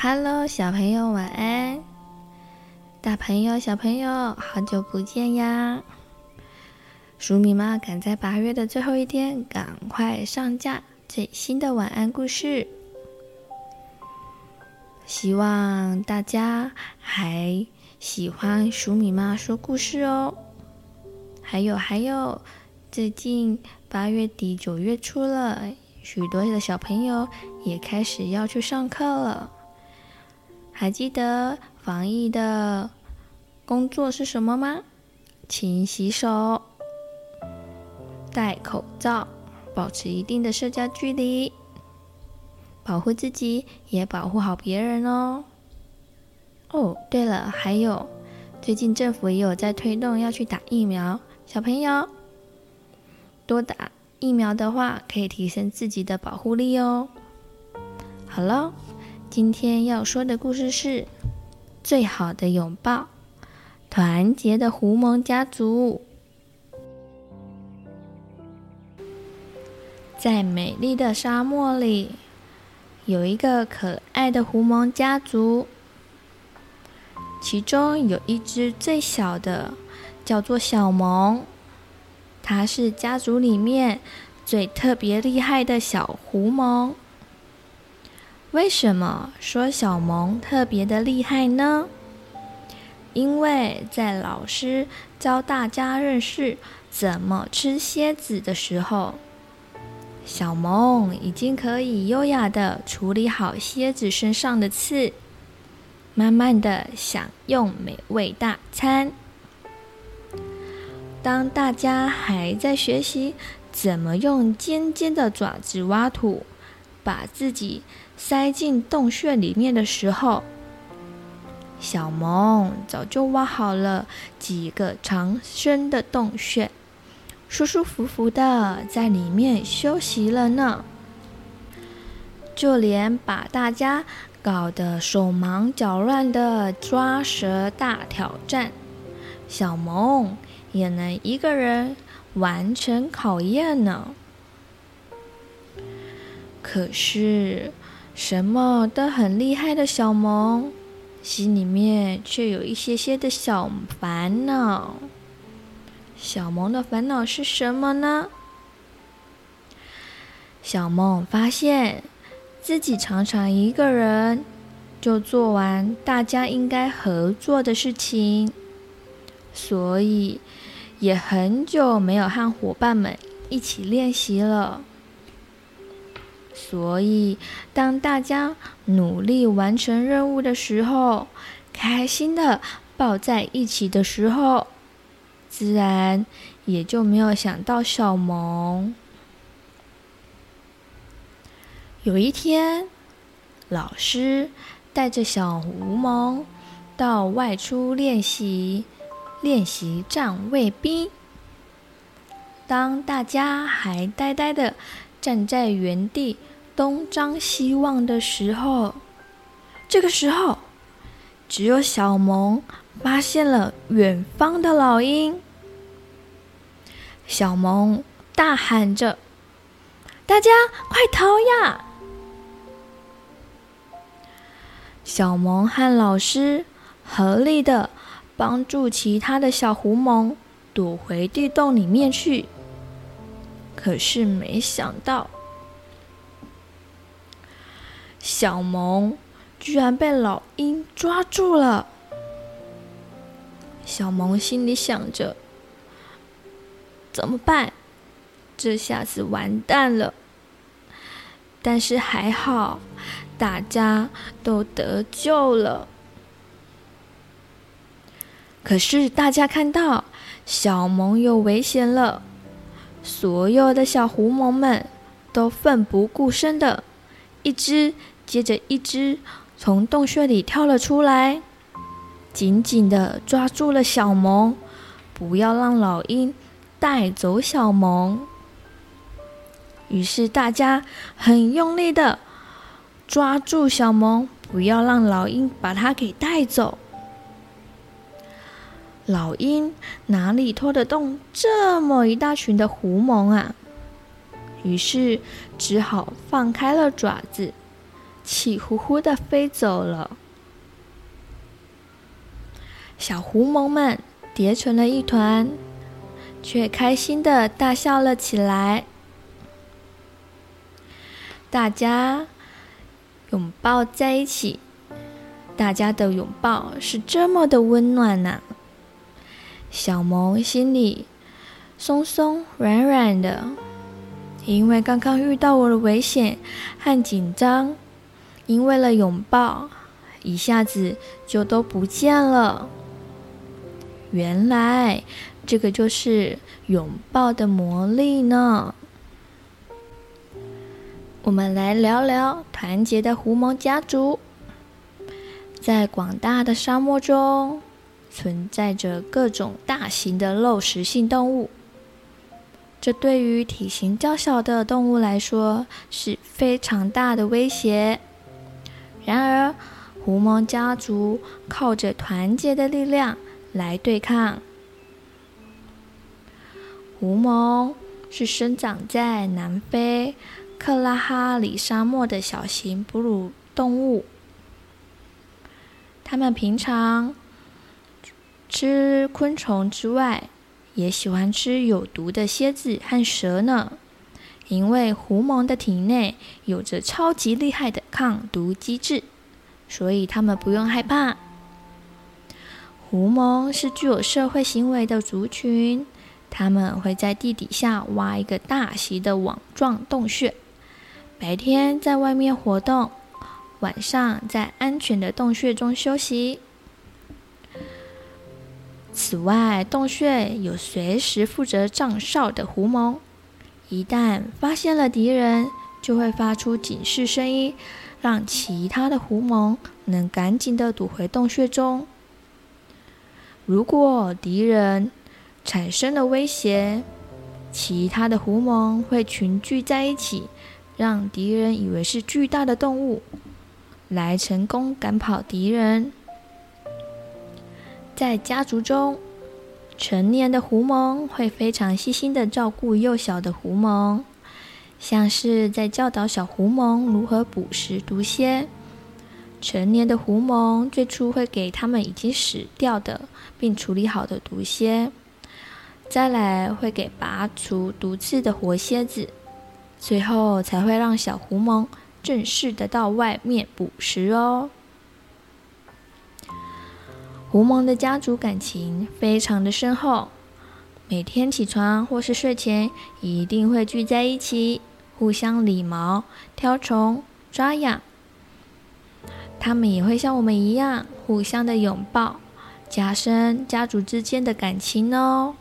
Hello，小朋友晚安。大朋友、小朋友，好久不见呀！鼠米妈赶在八月的最后一天，赶快上架最新的晚安故事。希望大家还喜欢鼠米妈说故事哦。还有还有，最近八月底九月初了，许多的小朋友也开始要去上课了。还记得防疫的工作是什么吗？勤洗手、戴口罩、保持一定的社交距离，保护自己也保护好别人哦。哦，对了，还有，最近政府也有在推动要去打疫苗，小朋友多打疫苗的话，可以提升自己的保护力哦。好了。今天要说的故事是《最好的拥抱》，团结的狐獴家族。在美丽的沙漠里，有一个可爱的狐獴家族，其中有一只最小的，叫做小萌，它是家族里面最特别厉害的小狐獴。为什么说小萌特别的厉害呢？因为在老师教大家认识怎么吃蝎子的时候，小萌已经可以优雅的处理好蝎子身上的刺，慢慢的享用美味大餐。当大家还在学习怎么用尖尖的爪子挖土，把自己塞进洞穴里面的时候，小萌早就挖好了几个长深的洞穴，舒舒服服的在里面休息了呢。就连把大家搞得手忙脚乱的抓蛇大挑战，小萌也能一个人完成考验呢。可是。什么都很厉害的小萌，心里面却有一些些的小烦恼。小萌的烦恼是什么呢？小萌发现自己常常一个人就做完大家应该合作的事情，所以也很久没有和伙伴们一起练习了。所以，当大家努力完成任务的时候，开心的抱在一起的时候，自然也就没有想到小萌。有一天，老师带着小吴萌到外出练习，练习站卫兵。当大家还呆呆的站在原地，东张西望的时候，这个时候，只有小萌发现了远方的老鹰。小萌大喊着：“大家快逃呀！”小萌和老师合力的帮助其他的小狐獴躲回地洞里面去。可是没想到。小萌居然被老鹰抓住了。小萌心里想着：“怎么办？这下子完蛋了。”但是还好，大家都得救了。可是大家看到小萌有危险了，所有的小狐獴们都奋不顾身的，一只。接着，一只从洞穴里跳了出来，紧紧地抓住了小萌，不要让老鹰带走小萌。于是，大家很用力地抓住小萌，不要让老鹰把它给带走。老鹰哪里拖得动这么一大群的狐獴啊？于是，只好放开了爪子。气呼呼的飞走了。小狐獴们叠成了一团，却开心的大笑了起来。大家拥抱在一起，大家的拥抱是这么的温暖呐、小萌心里松松软软的，因为刚刚遇到我的危险和紧张，因为了拥抱，一下子就都不见了。原来这个就是拥抱的魔力呢。我们来聊聊团结的狐獴家族。在广大的沙漠中，存在着各种大型的肉食性动物，这对于体型较小的动物来说是非常大的威胁。然而，狐獴家族靠着团结的力量来对抗。狐獴是生长在南非克拉哈里沙漠的小型哺乳动物，它们平常吃昆虫之外，也喜欢吃有毒的蝎子和蛇呢。因为狐獴的体内有着超级厉害的抗毒机制，所以它们不用害怕。狐獴是具有社会行为的族群，它们会在地底下挖一个大型的网状洞穴。白天在外面活动，晚上在安全的洞穴中休息。此外，洞穴有随时负责站哨的狐獴，一旦发现了敌人，就会发出警示声音，让其他的狐獴能赶紧的躲回洞穴中。如果敌人产生了威胁，其他的狐獴会群聚在一起。让敌人以为是巨大的动物，来成功赶跑敌人。在家族中，成年的狐獴会非常细心的照顾幼小的狐獴，像是在教导小狐獴如何捕食毒蝎。成年的狐獴最初会给他们已经死掉的并处理好的毒蝎，再来会给拔除毒刺的活蝎子。最后才会让小狐獴正式的到外面捕食哦。狐獴的家族感情非常的深厚，每天起床或是睡前一定会聚在一起，互相理毛、挑虫、抓痒。他们也会像我们一样，互相的拥抱，加深家族之间的感情哦。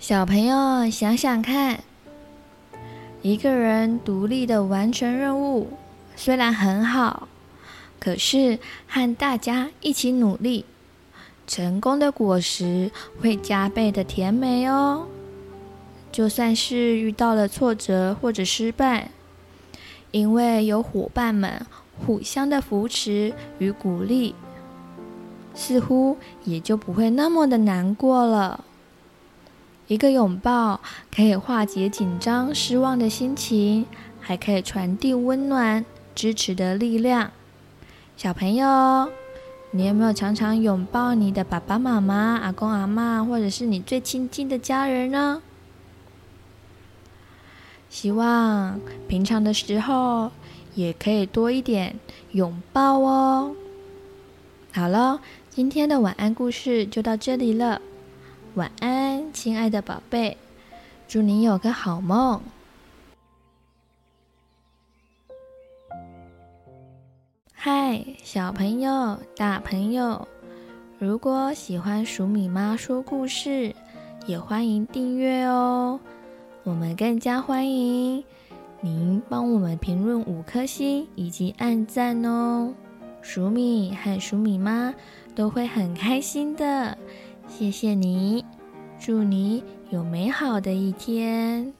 小朋友想想看。一个人独立的完成任务虽然很好，可是和大家一起努力，成功的果实会加倍的甜美哦。就算是遇到了挫折或者失败，因为有伙伴们互相的扶持与鼓励，似乎也就不会那么的难过了。一个拥抱可以化解紧张、失望的心情，还可以传递温暖、支持的力量。小朋友，你有没有常常拥抱你的爸爸妈妈、阿公阿嬷，或者是你最亲近的家人呢？希望平常的时候也可以多一点拥抱哦。好了，今天的晚安故事就到这里了。晚安，亲爱的宝贝，祝你有个好梦。嗨，小朋友、大朋友，如果喜欢鼠米妈说故事，也欢迎订阅哦。我们更加欢迎您帮我们评论五颗星以及按赞哦。鼠米和鼠米妈都会很开心的。谢谢你，祝你有美好的一天。